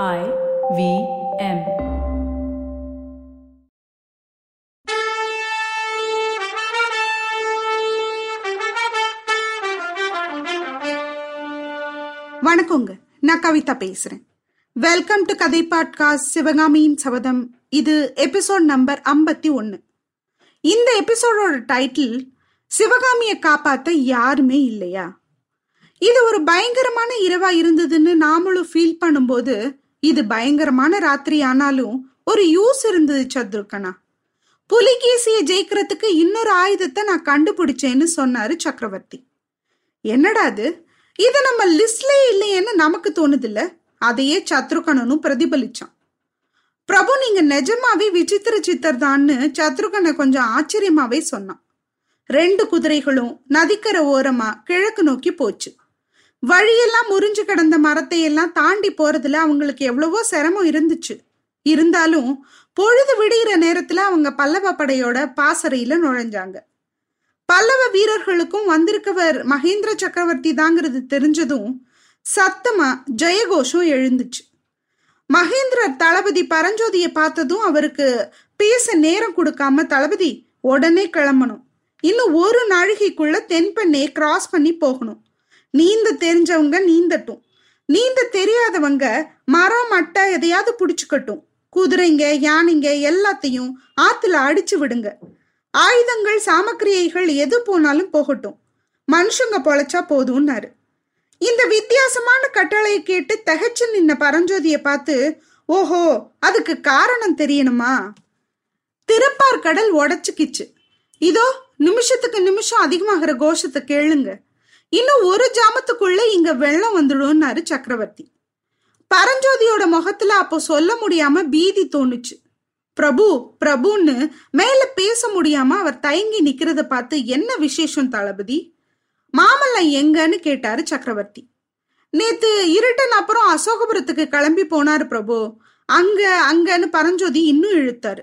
I V M. வணக்கங்க. நான் கவிதா பேசுறேன். வெல்கம் டு கதை பாட்காஸ்ட் சிவகாமியின் சபதம் இது எபிசோட் நம்பர் ஐம்பத்தி ஒன்று இந்த எபிசோடோட டைட்டில் சிவகாமியை காப்பாத்த யாருமே இல்லையா? இது ஒரு பயங்கரமான இரவா இருந்ததுன்னு நாமளும் ஃபீல் பண்ணும்போது இது பயங்கரமான ராத்திரி ஆனாலும் ஒரு யூஸ் இருந்தது சத்ருக்கனா. புலிகேசிய ஜெயிக்கிறதுக்கு இன்னொரு ஆயுதத்தை நான் கண்டுபிடிச்சேன்னு சொன்னாரு சக்கரவர்த்தி. என்னடா அது இது நம்ம லிஸ்ட்லயே இல்லையேன்னு நமக்கு தோணுதில்ல? அதையே சத்ருகனனும் பிரதிபலிச்சான். பிரபு நீங்க நிஜமாவே விசித்திர சித்தர் தான்னு சத்ருகனை கொஞ்சம் ஆச்சரியமாவே சொன்னான். ரெண்டு குதிரைகளும் நதிக்கரை ஓரமா கிழக்கு நோக்கி போச்சு. வழியெல்லாம் முறிஞ்சு கிடந்த மரத்தை எல்லாம் தாண்டி போறதுல அவங்களுக்கு எவ்வளவோ சிரமம் இருந்துச்சு. இருந்தாலும் பொழுது விடிகிற நேரத்துல அவங்க பல்லவ படையோட பாசறையில நுழைஞ்சாங்க. பல்லவ வீரர்களுக்கும் வந்திருக்கவர் மகேந்திர சக்கரவர்த்தி தாங்கிறது தெரிஞ்சதும் சத்தமா ஜெயகோஷம் எழுந்துச்சு. மகேந்திரர் தளபதி பரஞ்சோதியை பார்த்ததும் அவருக்கு பேச நேரம் கொடுக்காம தளபதி உடனே கிளம்பணும். இன்னும் ஒரு நாழிகைக்குள்ள தென்பெண்ணை கிராஸ் பண்ணி போகணும். நீந்த தெரிஞ்சவங்க நீந்தட்டும். நீந்த தெரியாதவங்க மரம் மட்டை எதையாவது புடிச்சுக்கட்டும். குதிரைங்க யானைங்க எல்லாத்தையும் ஆத்துல அடிச்சு விடுங்க. ஆயுதங்கள் சாமக்கிரியைகள் எது போனாலும் போகட்டும். மனுஷங்க பொழைச்சா போதும்னாரு. இந்த வித்தியாசமான கட்டளையை கேட்டு தகச்சு நின்ன பரஞ்சோதிய பார்த்து ஓஹோ அதுக்கு காரணம் தெரியணுமா? திருப்பார் கடல் உடச்சுக்கிச்சு. இதோ நிமிஷத்துக்கு நிமிஷம் அதிகமாகிற கோஷத்தை கேளுங்க. இன்னும் ஒரு ஜாமத்துக்குள்ள இங்க வெள்ளம் வந்துடும்னாரு சக்கரவர்த்தி. பரஞ்சோதியோட முகத்துல அப்போ சொல்ல முடியாம பீதி தோணுச்சு. பிரபு பிரபுன்னு மேல பேச முடியாம அவர் தயங்கி நிக்கிறத பார்த்து என்ன விசேஷம் தளபதி? மாமல்லம் எங்கன்னு கேட்டாரு சக்கரவர்த்தி. நேத்து இருட்டன் அப்புறம் அசோகபுரத்துக்கு கிளம்பி போனாரு பிரபு. அங்க அங்கன்னு பரஞ்சோதி இன்னும் இழுத்தாரு.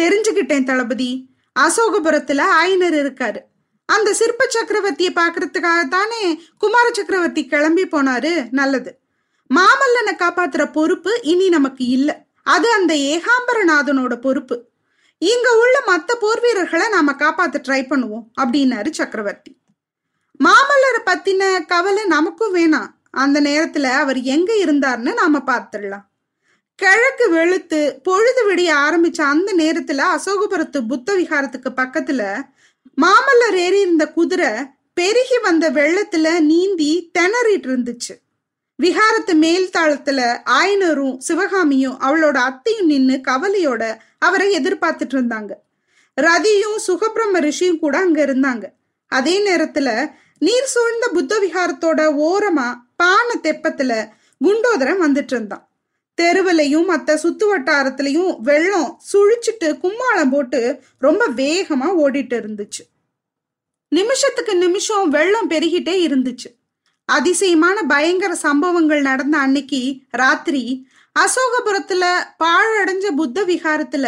தெரிஞ்சுக்கிட்டேன் தளபதி. அசோகபுரத்துல ஆயனர் இருக்காரு. அந்த சிற்ப சக்கரவர்த்தியை பாக்குறதுக்காகத்தானே குமார சக்கரவர்த்தி கிளம்பி போனாரு? நல்லது. மாமல்லனை காப்பாத்துற பொறுப்பு இனி நமக்கு இல்ல. அது அந்த ஏகாம்பரநாதனோட பொறுப்பு. இங்க உள்ள மத்த போர் வீரர்களை நாம காப்பாத்த ட்ரை பண்ணுவோம் அப்படின்னாரு சக்கரவர்த்தி. மாமல்லரை பத்தின கவலை நமக்கும் வேணாம். அந்த நேரத்துல அவர் எங்க இருந்தார்னு நாம பார்த்துடலாம். கிழக்கு வெளுத்து பொழுது விடிய ஆரம்பிச்ச அந்த நேரத்துல அசோகபுரத்து புத்த விகாரத்துக்கு பக்கத்துல மாமல்லர் ஏறி இருந்த குதிரை பெருகி வந்த வெள்ளத்துல நீந்தி திணறிட்டு இருந்துச்சு. விகாரத்து மேல் தாளத்துல ஆயனரும் சிவகாமியும் அவளோட அத்தையும் நின்னு கவலையோட அவரை எதிர்பார்த்துட்டு இருந்தாங்க. ரதியும் சுகபிரம்ம ரிஷியும் கூட அங்க இருந்தாங்க. அதே நேரத்துல நீர் சூழ்ந்த புத்த விகாரத்தோட ஓரமா பான தெப்பத்துல குண்டோதரன் வந்துட்டு இருந்தான். தெருவிலையும் மற்ற சுத்து வட்டாரத்திலையும் வெள்ளம் சுழிச்சிட்டு கும்மாளம் போட்டு ரொம்ப வேகமா ஓடிட்டு இருந்துச்சு. நிமிஷத்துக்கு நிமிஷம் வெள்ளம் பெருகிட்டே இருந்துச்சு. அதிசயமான பயங்கர சம்பவங்கள் நடந்த அன்னைக்கு ராத்திரி அசோகபுரத்துல பாழடைஞ்ச புத்த விகாரத்துல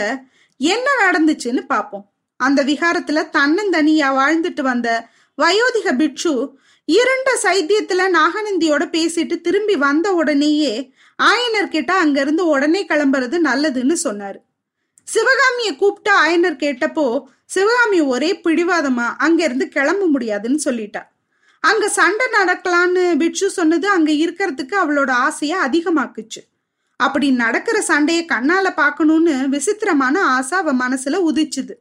என்ன நடந்துச்சுன்னு பார்ப்போம் அந்த விகாரத்துல தன்னந்தனியா வாழ்ந்துட்டு வந்த வயோதிக பிட்சு இரண்ட சைத்தியத்துல நாகநந்தியோட பேசிட்டு திரும்பி வந்த உடனேயே ஆயனர் கிட்ட அங்கிருந்து உடனே கிளம்புறது நல்லதுன்னு சொன்னாரு. சிவகாமிய கூப்பிட்டு ஆயனர் கேட்டப்போ சிவகாமி ஒரே பிடிவாதமா? அங்க இருந்து கிளம்ப முடியாதுன்னு சொல்லிட்டா. அங்க சண்டை நடக்கலான்னு பிட்சு சொன்னது அங்க இருக்கிறதுக்கு அவளோட ஆசைய அதிகமாக்குச்சு. அப்படி நடக்கிற சண்டையை கண்ணால பார்க்கணும்னு விசித்திரமான ஆசை அவ மனசுல உதிச்சுது.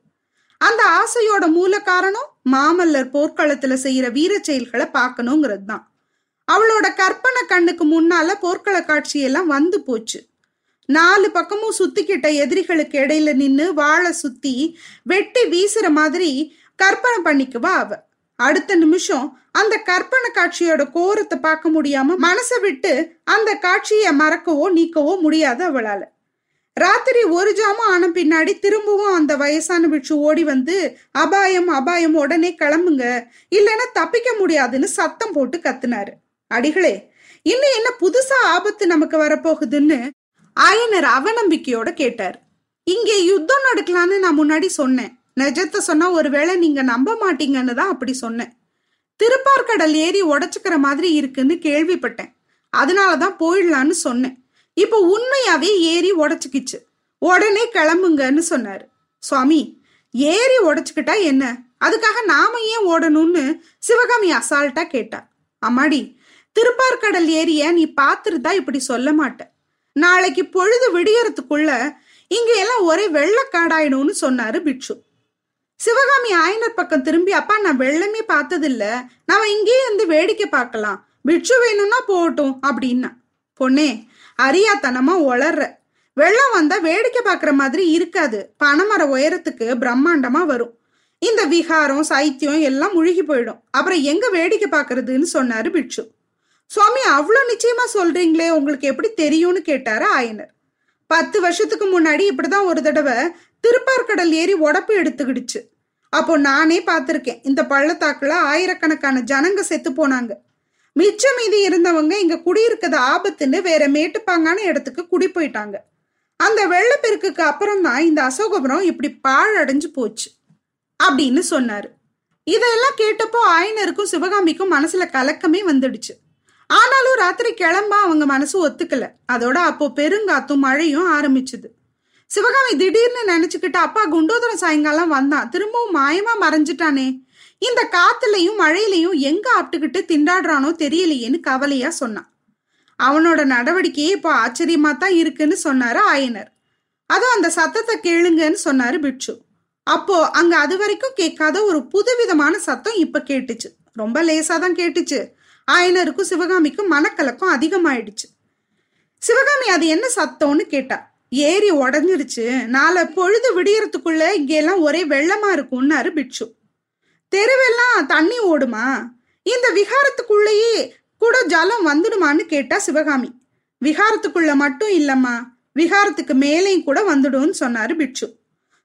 அந்த ஆசையோட மூல காரணம் மாமல்லர் போர்க்களத்துல செய்யற வீர செயல்களை பார்க்கணுங்கிறது தான் அவளோட கற்பனை கண்ணுக்கு முன்னால போர்க்கள காட்சியெல்லாம் வந்து போச்சு. நாலு பக்கமும் சுத்திக்கிட்ட எதிரிகளுக்கு இடையில நின்னு வாழை சுத்தி வெட்டி வீசுற மாதிரி கற்பனை பண்ணிக்குவா அவ. அடுத்த நிமிஷம் அந்த கற்பனை காட்சியோட கோரத்தை பார்க்க முடியாம மனசை விட்டு அந்த காட்சியை மறக்கவோ நீக்கவோ முடியாது அவளால. ராத்திரி ஒரு ஜாமம் ஆன பின்னாடி திரும்பவும் அந்த வயசான பிட்சு ஓடி வந்து அபாயம் அபாயம் உடனே கிளம்புங்க. இல்லைன்னா தப்பிக்க முடியாதுன்னு சத்தம் போட்டு கத்துனாரு. அடிகளே இன்னும் என்ன புதுசா ஆபத்து நமக்கு வரப்போகுதுன்னு ஆயனர் அவநம்பிக்கையோட கேட்டார். இங்கே யுத்தம் நடக்கலான்னு நான் முன்னாடி சொன்னேன். நிஜத்தை சொன்னா ஒருவேளை நீங்க நம்ப மாட்டீங்கன்னு தான் அப்படி சொன்னேன். திருப்பார்கடல் ஏறி உடச்சுக்கிற மாதிரி இருக்குன்னு கேள்விப்பட்டேன். அதனாலதான் போயிடலான்னு சொன்னேன். இப்போ உண்மையாவே ஏறி உடச்சுக்கிச்சு. உடனே கிளம்புங்கன்னு சொன்னாரு. சுவாமி ஏறி உடச்சுக்கிட்டா என்ன? அதுக்காக நாம ஏன் ஓடணும்னு சிவகாமி அசால்ட்டா கேட்டா. அம்மாடி திருப்பார்கடல் ஏரிய நீ பார்த்துருந்தா இப்படி சொல்ல மாட்ட. நாளைக்கு பொழுது விடியறதுக்குள்ள இங்க எல்லாம் ஒரே வெள்ளக்காடாயிடும்னு சொன்னாரு பிட்சு சிவகாமி ஆயனர் பக்கம் திரும்பி அப்பா நான் வெள்ளமே பார்த்ததில்ல. நாம இங்கேயே இருந்து வேடிக்கை பார்க்கலாம். பிட்சு வேணும்னா போகட்டும் அப்படின்னா. பொண்ணே அரியாத்தனமா ஒளர்ற வெள்ளம் வந்தா வேடிக்கை பார்க்குற மாதிரி இருக்காது. பனைமர உயரத்துக்கு பிரம்மாண்டமா வரும். இந்த விகாரம் சைத்தியம் எல்லாம் முழுகி போயிடும். அப்புறம் எங்க வேடிக்கை பார்க்கறதுன்னு சொன்னாரு பிட்சு சுவாமி அவ்வளோ நிச்சயமா சொல்றீங்களே உங்களுக்கு எப்படி தெரியும்னு கேட்டாரு ஆயனர். பத்து வருஷத்துக்கு முன்னாடி இப்படிதான் ஒரு தடவை திருப்பார்கடல் ஏறி உடப்பு எடுத்துக்கிடுச்சு. அப்போ நானே பார்த்துருக்கேன் இந்த பள்ளத்தாக்குல ஆயிரக்கணக்கான ஜனங்க செத்து போனாங்க. மிச்சம் மீதி இருந்தவங்க இங்க குடியிருக்கிறது ஆபத்துன்னு வேற மேட்டுப்பாங்கான இடத்துக்கு குடி போயிட்டாங்க அந்த வெள்ளப்பெருக்குக்கு அப்புறம் தான் இந்த அசோகபுரம் இப்படி பாழடைஞ்சு போச்சு அப்படின்னு சொன்னாரு. இதெல்லாம் கேட்டப்போ ஆயனருக்கும் சிவகாமிக்கும் மனசுல கலக்கமே வந்துடுச்சு. ஆனாலும் ராத்திரி கிளம்ப அவங்க மனசு ஒத்துக்கல. அதோட அப்போ பெருங்காத்தும் மழையும் ஆரம்பிச்சுது. சிவகாமி திடீர்னு நினைச்சுக்கிட்டு அப்பா குண்டோதரம் சாயங்காலம் வந்தான் திரும்பவும் மாயமா மறைஞ்சிட்டானே. இந்த காத்துலயும் மழையிலையும் எங்க ஆப்டுக்கிட்டு திண்டாடுறானோ தெரியலையேன்னு கவலையா சொன்னான். அவனோட நடவடிக்கையே இப்போ ஆச்சரியமா தான் இருக்குன்னு சொன்னாரு ஆயனர். அதுவும் அந்த சத்தத்தை கேளுங்கன்னு சொன்னாரு பிட்சு. அப்போ அங்க அது வரைக்கும் கேட்காத ஒரு புதுவிதமான சத்தம் இப்ப கேட்டுச்சு. ரொம்ப லேசா தான் கேட்டுச்சு. ஆயனருக்கும் சிவகாமிக்கும் மனக்கலக்கம் அதிகமாயிடுச்சு. சிவகாமி அது என்ன சத்தம்னு கேட்டா ஏரி உடஞ்சிருச்சு. நாளை பொழுது விடியறதுக்குள்ள இங்கெல்லாம் ஒரே வெள்ளமா இருக்கும்னாரு பிட்சு தெருவெல்லாம் தண்ணி ஓடுமா? இந்த விகாரத்துக்குள்ளேயே கூட ஜலம் வந்துடுமான்னு கேட்டா சிவகாமி. விகாரத்துக்குள்ள மட்டும் இல்லம்மா விகாரத்துக்கு மேலேயும் கூட வந்துடும்னு சொன்னாரு பிட்சு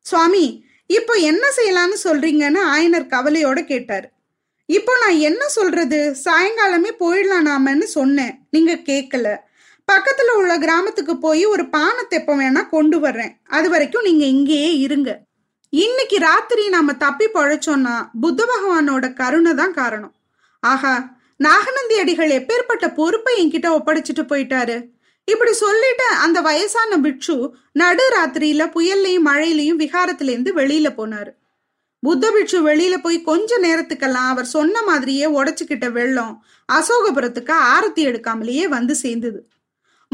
சுவாமி இப்போ என்ன செய்யலாம்னு சொல்றீங்கன்னு ஆயனர் கவலையோட கேட்டாரு. இப்போ நான் என்ன சொல்றது? சாயங்காலமே போயிடலாம் நாமன்னு சொன்னேன். நீங்க கேட்கல பக்கத்துல உள்ள கிராமத்துக்கு போய் ஒரு பானை தெப்பம் வேணா கொண்டு வர்றேன். அது வரைக்கும் நீங்க இங்கேயே இருங்க. இன்னைக்கு ராத்திரி நாம தப்பி பழைச்சோம்னா புத்த பகவானோட கருணை தான் காரணம். ஆஹா நாகநந்தி அடிகள் எப்பேற்பட்ட பொறுப்பை என்கிட்ட ஒப்படைச்சிட்டு போயிட்டாரு? இப்படி சொல்லிட்டு அந்த வயசான பிட்சு நடு ராத்திரியில புயல்லையும் மழையிலையும் விகாரத்திலேருந்து வெளியில போனாரு. புத்த பிட்சு வெளியில போய் கொஞ்ச நேரத்துக்கெல்லாம் அவர் சொன்ன மாதிரியே உடைச்சுக்கிட்ட வெள்ளம் அசோகபுரத்துக்கு ஆரத்தி எடுக்காமலேயே வந்து சேர்ந்தது.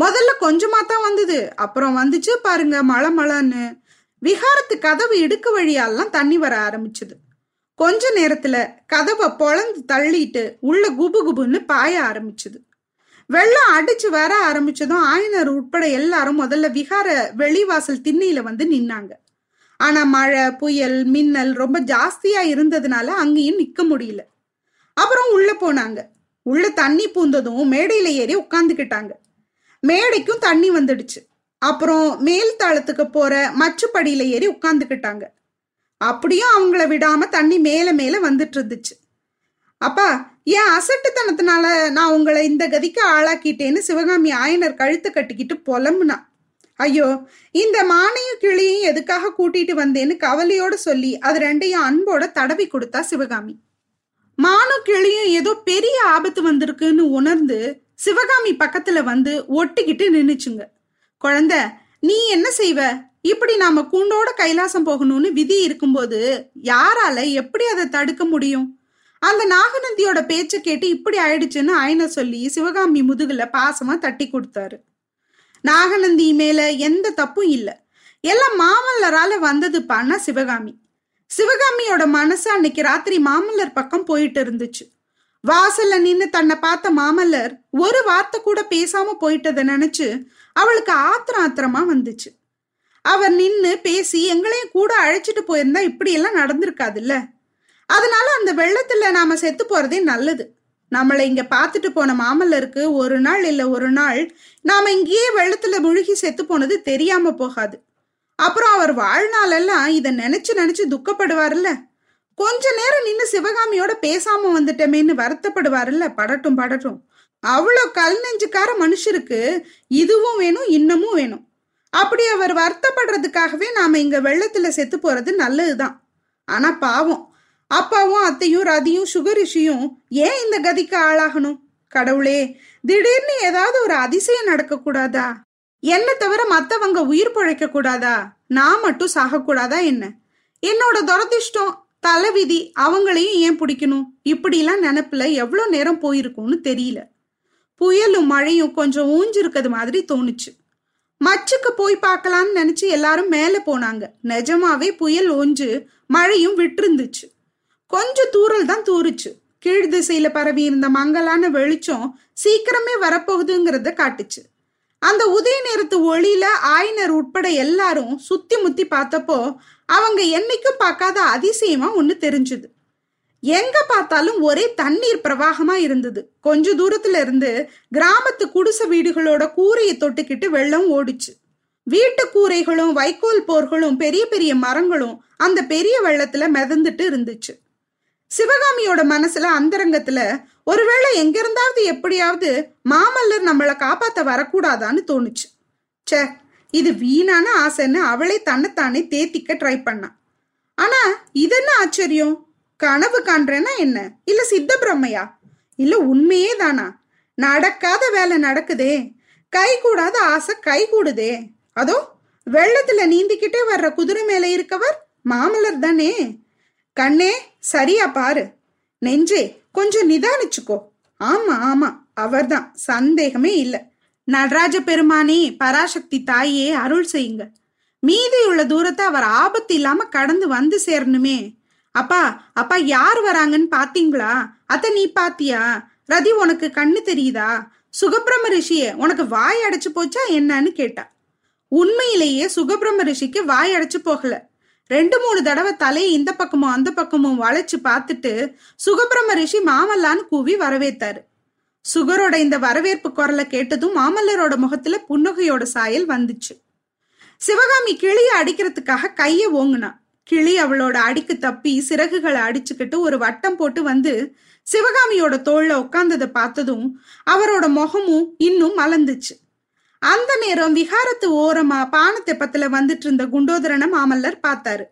முதல்ல கொஞ்சமா தான் வந்தது. அப்புறம் வந்துச்சு பாருங்க மழை மழைன்னு. விகாரத்து கதவு இடுக்கு வழியாலாம் தண்ணி வர ஆரம்பிச்சது. கொஞ்ச நேரத்துல கதவை பொழந்து தள்ளிட்டு உள்ள குபு குபுன்னு பாய ஆரம்பிச்சது. வெள்ளம் அடிச்சு வர ஆரம்பிச்சதும் ஆயனர் உட்பட எல்லாரும் முதல்ல விகார வெளிவாசல் திண்ணையில வந்து நின்னாங்க. ஆனா மழை புயல் மின்னல் ரொம்ப ஜாஸ்தியா இருந்ததுனால அங்கேயும் நிக்க முடியல. அப்புறம் உள்ள போனாங்க. உள்ள தண்ணி பூந்ததும் மேடையில ஏறி உட்காந்துக்கிட்டாங்க மேடைக்கும் தண்ணி வந்துடுச்சு. அப்புறம் மேல் தளத்துக்கு போற மச்சுப்படியில ஏறி உட்காந்துக்கிட்டாங்க அப்படியும் அவங்கள விடாம தண்ணி மேல மேல வந்துட்டு இருந்துச்சு. அப்பா என் அசட்டுத்தனத்தினால நான் உங்களை இந்த கதிக்கு ஆளாக்கிட்டேன்னு சிவகாமி ஆயனர் கழுத்து கட்டிக்கிட்டு புலம்புனா? ஐயோ இந்த மானையும் கிளியும் எதுக்காக கூட்டிட்டு வந்தேன்னு கவலையோட சொல்லி அது ரெண்டையும் அன்போட தடவி கொடுத்தா சிவகாமி. மானும் கிளியும் ஏதோ பெரிய ஆபத்து வந்திருக்குன்னு உணர்ந்து சிவகாமி பக்கத்துல வந்து ஒட்டிக்கிட்டு நின்னுச்சுங்க. குழந்த நீ என்ன செய்வ? இப்படி நாம கூண்டோட கைலாசம் போகணும்னு விதி இருக்கும்போது யாரால எப்படி அதை தடுக்க முடியும்? அந்த நாகநந்தியோட பேச்சை கேட்டு இப்படி ஆயிடுச்சுன்னு ஆயன சொல்லி சிவகாமி முதுகுல பாசமா தட்டி கொடுத்தாரு. நாகநந்தி மேல எந்த தப்பும் இல்ல. எல்லாம் மாமல்லரால வந்ததுப்பான்னா சிவகாமி. சிவகாமியோட மனசு அன்னைக்கு ராத்திரி மாமல்லர் பக்கம் போயிட்டு இருந்துச்சு. வாசல்ல நின்னு தன்னை பார்த்த மாமல்லர் ஒரு வார்த்தை கூட பேசாம போயிட்டதை நினைச்சு அவளுக்கு ஆத்திரம் ஆத்திரமா வந்துச்சு. அவர் நின்னு பேசி எங்களையும் கூட அழைச்சிட்டு போயிருந்தா இப்படி எல்லாம் நடந்திருக்காதுல்ல. அதனால அந்த வெள்ளத்துல நாம செத்து போறதே நல்லது. நம்மளை இங்க பார்த்துட்டு போன மாமல்லருக்கு ஒரு நாள் இல்ல ஒரு நாள் நாம இங்கேயே வெள்ளத்துல முழுகி செத்து போனது தெரியாம போகாது. அப்புறம் அவர் வாழ்நாளெல்லாம் இதை நினைச்சு நினைச்சு துக்கப்படுவார்ல கொஞ்ச நேரம் நின்னு சிவகாமியோட பேசாம வந்துட்டமேன்னு வருத்தப்படுவாருல்ல? படட்டும் படட்டும். அவ்வளோ கல் நெஞ்சுக்கார மனுஷருக்கு இதுவும் வேணும் இன்னமும் வேணும். அப்படி அவர் வருத்தப்படுறதுக்காகவே நாம இங்க வெள்ளத்துல செத்து போறது நல்லதுதான். ஆனா பாவம் அப்பாவும் அத்தையும் ரதியும் சுகரிஷியும் ஏன் இந்த கதிக்கு ஆளாகணும்? கடவுளே திடீர்னு ஏதாவது ஒரு அதிசயம் நடக்க கூடாதா என்ன தவிர மத்தவங்க உயிர் பழைக்க கூடாதா நான் மட்டும் சாகக்கூடாதா என்ன? என்னோட துரதிஷ்டம் தலைவிதி அவங்களையும் ஏன் பிடிக்கணும்? இப்படிலாம் நினப்புல எவ்வளோ நேரம் போயிருக்கும்னு தெரியல. புயலும் மழையும் கொஞ்சம் ஊஞ்சிருக்கிறது மாதிரி தோணுச்சு. மச்சுக்கு போய் பார்க்கலான்னு நினைச்சு எல்லாரும் மேலே போனாங்க. நிஜமாவே புயல் ஓஞ்சு மழையும் விட்டுருந்துச்சு. கொஞ்சம் தூரல் தான் தூருச்சு கீழ் திசையில பரவி இருந்த மங்கலான வெளிச்சம் சீக்கிரமே வரப்போகுதுங்கிறத காட்டுச்சு. அந்த உதய நேரத்து ஒளியில ஆயினர் உட்பட எல்லாரும் சுத்தி முத்தி பார்த்தப்போ அவங்க என்னைக்கும் பார்க்காத அதிசயமா ஒண்ணு தெரிஞ்சுது. எங்க பார்த்தாலும் ஒரே தண்ணீர் பிரவாகமா இருந்தது. கொஞ்ச தூரத்துல இருந்து கிராமத்து குடிசை வீடுகளோட கூரையை தொட்டுக்கிட்டு வெள்ளம் ஓடிச்சு. வீட்டு கூரைகளும் வைக்கோல் போர்களும் பெரிய பெரிய மரங்களும் அந்த பெரிய வெள்ளத்துல மிதந்துட்டு இருந்துச்சு. சிவகாமியோட மனசுல அந்தரங்கத்துல ஒருவேளை எங்க இருந்தாவது எப்படியாவது மாமல்லர் நம்மளை காப்பாத்த வரக்கூடாதான்னு தோணுச்சு. சே இது வீணான ஆசைன்னு அவளே தன்னைத்தானே தேத்திக்க ட்ரை பண்ணான் ஆனா இதென்ன ஆச்சரியம்? கனவு காண்றேன்னா என்ன? இல்ல சித்த பிரம்மையா இல்ல உண்மையே தானா? நடக்காத வேலை நடக்குதே. கை கூடாத ஆசை கை கூடுதே. அதோ வெள்ளத்துல நீந்திக்கிட்டே வர்ற குதிரை மேல இருக்கவர் மாமல்லர் தானே? கண்ணே சரியா பாரு. நெஞ்சே கொஞ்சம் நிதானிச்சுக்கோ. ஆமா ஆமா அவர்தான். சந்தேகமே இல்ல. நடராஜ பெருமானே பராசக்தி தாயே அருள் செய்யுங்க. மீதி உள்ள தூரத்தை அவர் ஆபத்து இல்லாம கடந்து வந்து சேரணுமே. அப்பா அப்பா யார் வராங்கன்னு பாத்தீங்களா? அத நீ பாத்தியா? ரதி உனக்கு கண்ணு தெரியுதா? சுகபிரம ரிஷிய உனக்கு வாய் அடைச்சு போச்சா என்னன்னு கேட்டா. உண்மையிலேயே சுகபிரம ரிஷிக்கு வாய் அடைச்சு போகல. ரெண்டு மூணு தடவை தலையை இந்த பக்கமும் அந்த பக்கமும் வளைச்சு பார்த்துட்டு சுகபிரம ரிஷி மாமல்லான்னு கூவி வரவேத்தாரு. சுகரோட இந்த வரவேற்பு குரலை கேட்டதும் மாமல்லரோட முகத்துல புன்னகையோட சாயல் வந்துச்சு. சிவகாமி கிளிய அடிக்கிறதுக்காக கைய ஓங்குனா. கிளி அவளோட அடிக்கு தப்பி சிறகுகளை அடிச்சுக்கிட்டு ஒரு வட்டம் போட்டு வந்து சிவகாமியோட தோல்ல உட்கார்ந்ததை பார்த்ததும் அவரோட முகமும் இன்னும் மலர்ந்துச்சு. அந்த நேரம் விஹாரத்து ஓரமா பானத்தெப்பத்துல வந்துட்டு இருந்த குண்டோதரனை மாமல்லர் பார்த்தாரு.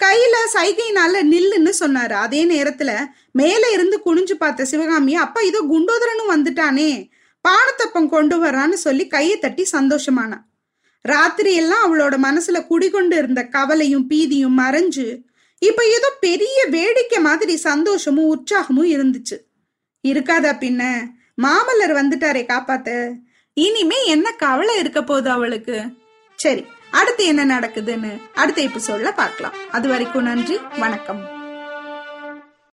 கையில சைகையினால நில்லுன்னு சொன்னாரு. அதே நேரத்துல மேல இருந்து குனிஞ்சு பார்த்த சிவகாமி அப்ப இதோ குண்டோதரனும் வந்துட்டானே. பானத்தப்பம் கொண்டு வரான்னு சொல்லி கையை தட்டி சந்தோஷமானா. ராத்திரி எல்லாம் அவளோட மனசுல குடிகொண்டு இருந்த கவலையும் பீதியும் மறைஞ்சு இப்ப ஏதோ பெரிய வேடிக்கை மாதிரி சந்தோஷமும் உற்சாகமும் இருந்துச்சு. இருக்காதா பின்ன? மாமல்லர் வந்துட்டாரே காப்பாத்த. இனிமே என்ன கவலை இருக்க போகுது அவளுக்கு? சரி அடுத்து என்ன நடக்குதுன்னு அடுத்த எபிசோட்ல பார்க்கலாம். அது வரைக்கும் நன்றி வணக்கம்.